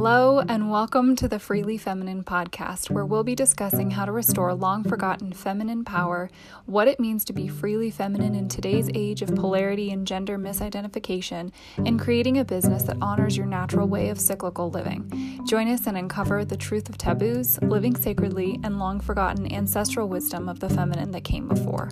Hello, and welcome to the Freely Feminine podcast, where we'll be discussing how to restore long forgotten feminine power, what it means to be freely feminine in today's age of polarity and gender misidentification, and creating a business that honors your natural way of cyclical living. Join us and uncover the truth of taboos, living sacredly, and long forgotten ancestral wisdom of the feminine that came before.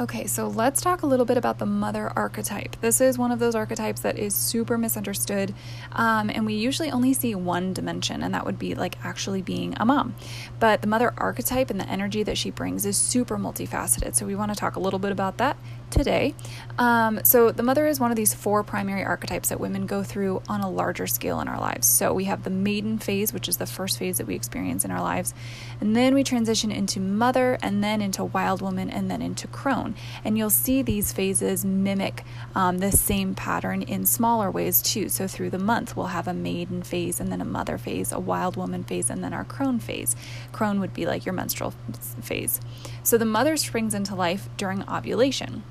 Okay, so let's talk a little bit about the mother archetype. This is one of those archetypes that is super misunderstood, um, and we usually only see one dimension, and that would be like actually being a mom. But the mother archetype and the energy that she brings is super multifaceted. So we want to talk a little bit about that today. Um, so, the mother is one of these four primary archetypes that women go through on a larger scale in our lives. So, we have the maiden phase, which is the first phase that we experience in our lives, and then we transition into mother, and then into wild woman, and then into crone. And you'll see these phases mimic um, the same pattern in smaller ways too. So, through the month, we'll have a maiden phase, and then a mother phase, a wild woman phase, and then our crone phase. Crone would be like your menstrual phase. So, the mother springs into life during ovulation.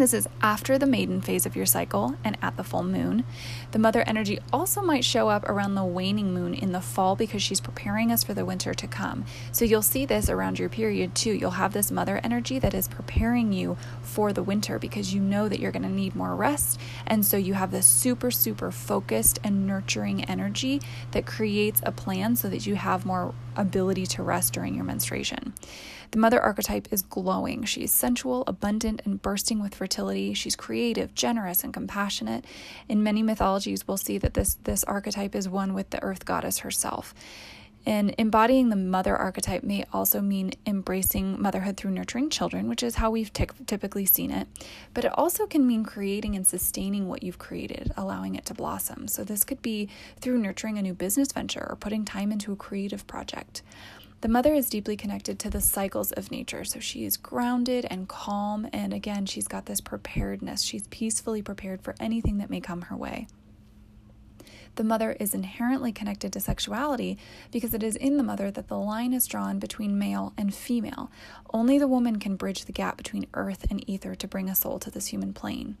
This is after the maiden phase of your cycle and at the full moon. The mother energy also might show up around the waning moon in the fall because she's preparing us for the winter to come. So you'll see this around your period too. You'll have this mother energy that is preparing you for the winter because you know that you're going to need more rest. And so you have this super, super focused and nurturing energy that creates a plan so that you have more ability to rest during your menstruation. The mother archetype is glowing. She is sensual, abundant, and bursting with fertility. She's creative, generous, and compassionate. In many mythologies, we'll see that this, this archetype is one with the earth goddess herself. And embodying the mother archetype may also mean embracing motherhood through nurturing children, which is how we've t- typically seen it. But it also can mean creating and sustaining what you've created, allowing it to blossom. So, this could be through nurturing a new business venture or putting time into a creative project. The mother is deeply connected to the cycles of nature, so she is grounded and calm, and again, she's got this preparedness. She's peacefully prepared for anything that may come her way. The mother is inherently connected to sexuality because it is in the mother that the line is drawn between male and female. Only the woman can bridge the gap between earth and ether to bring a soul to this human plane.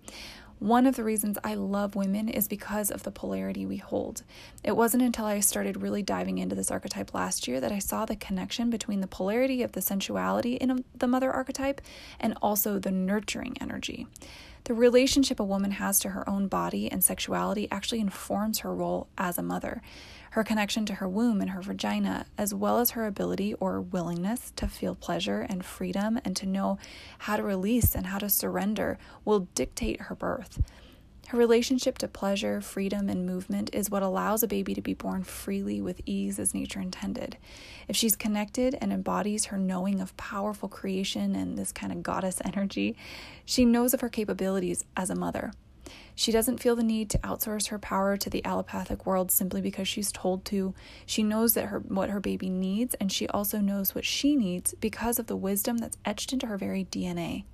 One of the reasons I love women is because of the polarity we hold. It wasn't until I started really diving into this archetype last year that I saw the connection between the polarity of the sensuality in the mother archetype and also the nurturing energy. The relationship a woman has to her own body and sexuality actually informs her role as a mother her connection to her womb and her vagina, as well as her ability or willingness to feel pleasure and freedom and to know how to release and how to surrender, will dictate her birth. Her relationship to pleasure, freedom, and movement is what allows a baby to be born freely with ease as nature intended. If she's connected and embodies her knowing of powerful creation and this kind of goddess energy, she knows of her capabilities as a mother. She doesn't feel the need to outsource her power to the allopathic world simply because she's told to. She knows that her what her baby needs and she also knows what she needs because of the wisdom that's etched into her very DNA.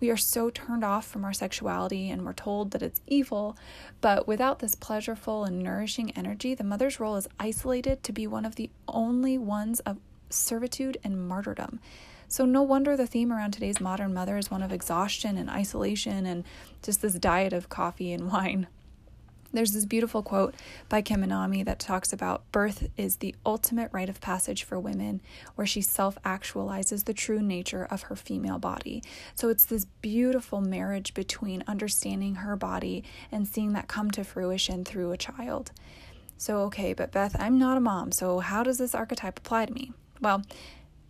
We are so turned off from our sexuality and we're told that it's evil, but without this pleasureful and nourishing energy, the mother's role is isolated to be one of the only ones of servitude and martyrdom. So, no wonder the theme around today's modern mother is one of exhaustion and isolation and just this diet of coffee and wine. There's this beautiful quote by Kim Anami that talks about birth is the ultimate rite of passage for women, where she self actualizes the true nature of her female body. So it's this beautiful marriage between understanding her body and seeing that come to fruition through a child. So, okay, but Beth, I'm not a mom, so how does this archetype apply to me? Well,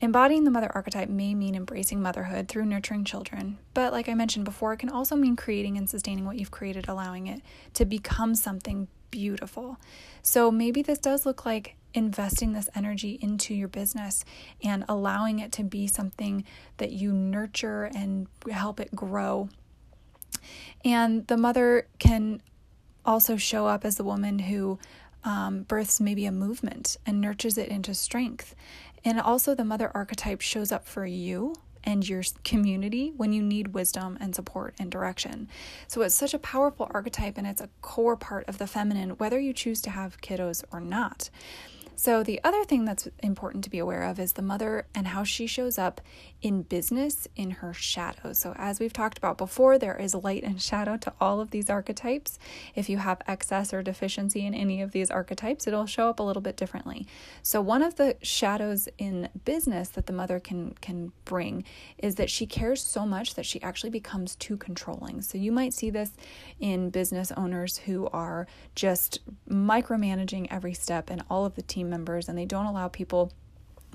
Embodying the mother archetype may mean embracing motherhood through nurturing children, but like I mentioned before, it can also mean creating and sustaining what you've created, allowing it to become something beautiful. So maybe this does look like investing this energy into your business and allowing it to be something that you nurture and help it grow. And the mother can also show up as the woman who um, births maybe a movement and nurtures it into strength. And also, the mother archetype shows up for you and your community when you need wisdom and support and direction. So it's such a powerful archetype and it's a core part of the feminine, whether you choose to have kiddos or not. So, the other thing that's important to be aware of is the mother and how she shows up in business in her shadow. So, as we've talked about before, there is light and shadow to all of these archetypes. If you have excess or deficiency in any of these archetypes, it'll show up a little bit differently. So, one of the shadows in business that the mother can can bring is that she cares so much that she actually becomes too controlling. So, you might see this in business owners who are just micromanaging every step and all of the team members and they don't allow people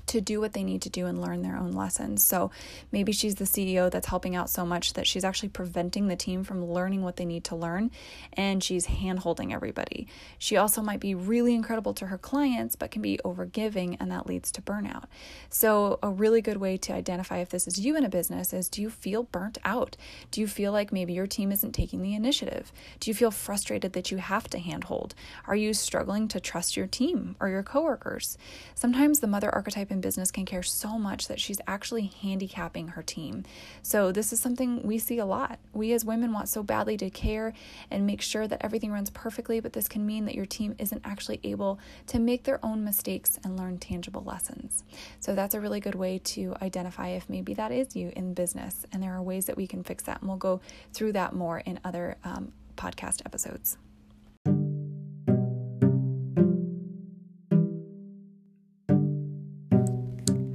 to do what they need to do and learn their own lessons. So maybe she's the CEO that's helping out so much that she's actually preventing the team from learning what they need to learn and she's hand holding everybody. She also might be really incredible to her clients, but can be overgiving and that leads to burnout. So, a really good way to identify if this is you in a business is do you feel burnt out? Do you feel like maybe your team isn't taking the initiative? Do you feel frustrated that you have to handhold? Are you struggling to trust your team or your coworkers? Sometimes the mother archetype in in business can care so much that she's actually handicapping her team. So, this is something we see a lot. We as women want so badly to care and make sure that everything runs perfectly, but this can mean that your team isn't actually able to make their own mistakes and learn tangible lessons. So, that's a really good way to identify if maybe that is you in business. And there are ways that we can fix that. And we'll go through that more in other um, podcast episodes.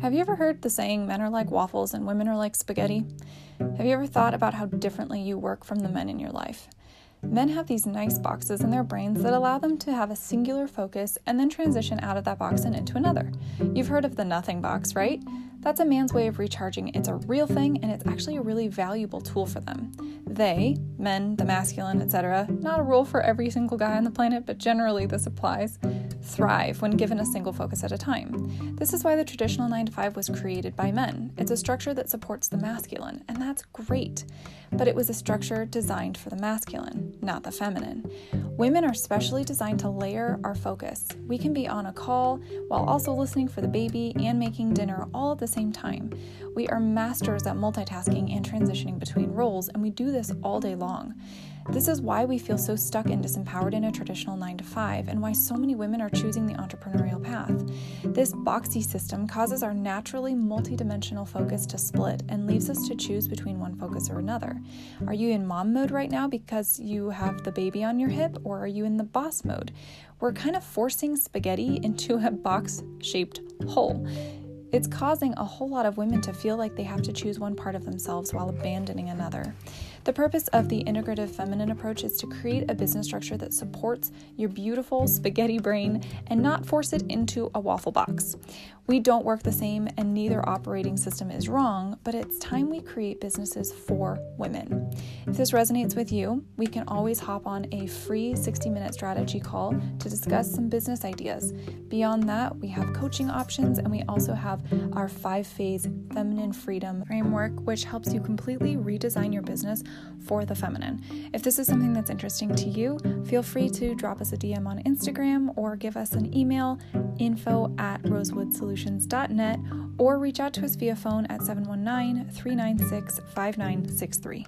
Have you ever heard the saying, men are like waffles and women are like spaghetti? Have you ever thought about how differently you work from the men in your life? Men have these nice boxes in their brains that allow them to have a singular focus and then transition out of that box and into another. You've heard of the nothing box, right? That's a man's way of recharging. It's a real thing and it's actually a really valuable tool for them. They, men, the masculine, etc., not a rule for every single guy on the planet, but generally this applies, thrive when given a single focus at a time. This is why the traditional 9 to 5 was created by men. It's a structure that supports the masculine, and that's great. But it was a structure designed for the masculine, not the feminine. Women are specially designed to layer our focus. We can be on a call while also listening for the baby and making dinner all at the same time. We are masters at multitasking and transitioning between roles, and we do this all day long. This is why we feel so stuck and disempowered in a traditional 9 to 5, and why so many women are choosing the entrepreneurial path. This boxy system causes our naturally multidimensional focus to split and leaves us to choose between one focus or another. Are you in mom mode right now because you have the baby on your hip, or are you in the boss mode? We're kind of forcing spaghetti into a box shaped hole. It's causing a whole lot of women to feel like they have to choose one part of themselves while abandoning another. The purpose of the integrative feminine approach is to create a business structure that supports your beautiful spaghetti brain and not force it into a waffle box. We don't work the same, and neither operating system is wrong, but it's time we create businesses for women. If this resonates with you, we can always hop on a free 60 minute strategy call to discuss some business ideas. Beyond that, we have coaching options, and we also have our five phase feminine freedom framework, which helps you completely redesign your business for the feminine. If this is something that's interesting to you, feel free to drop us a DM on Instagram or give us an email info at rosewoodsolutions.net or reach out to us via phone at 719 396 5963.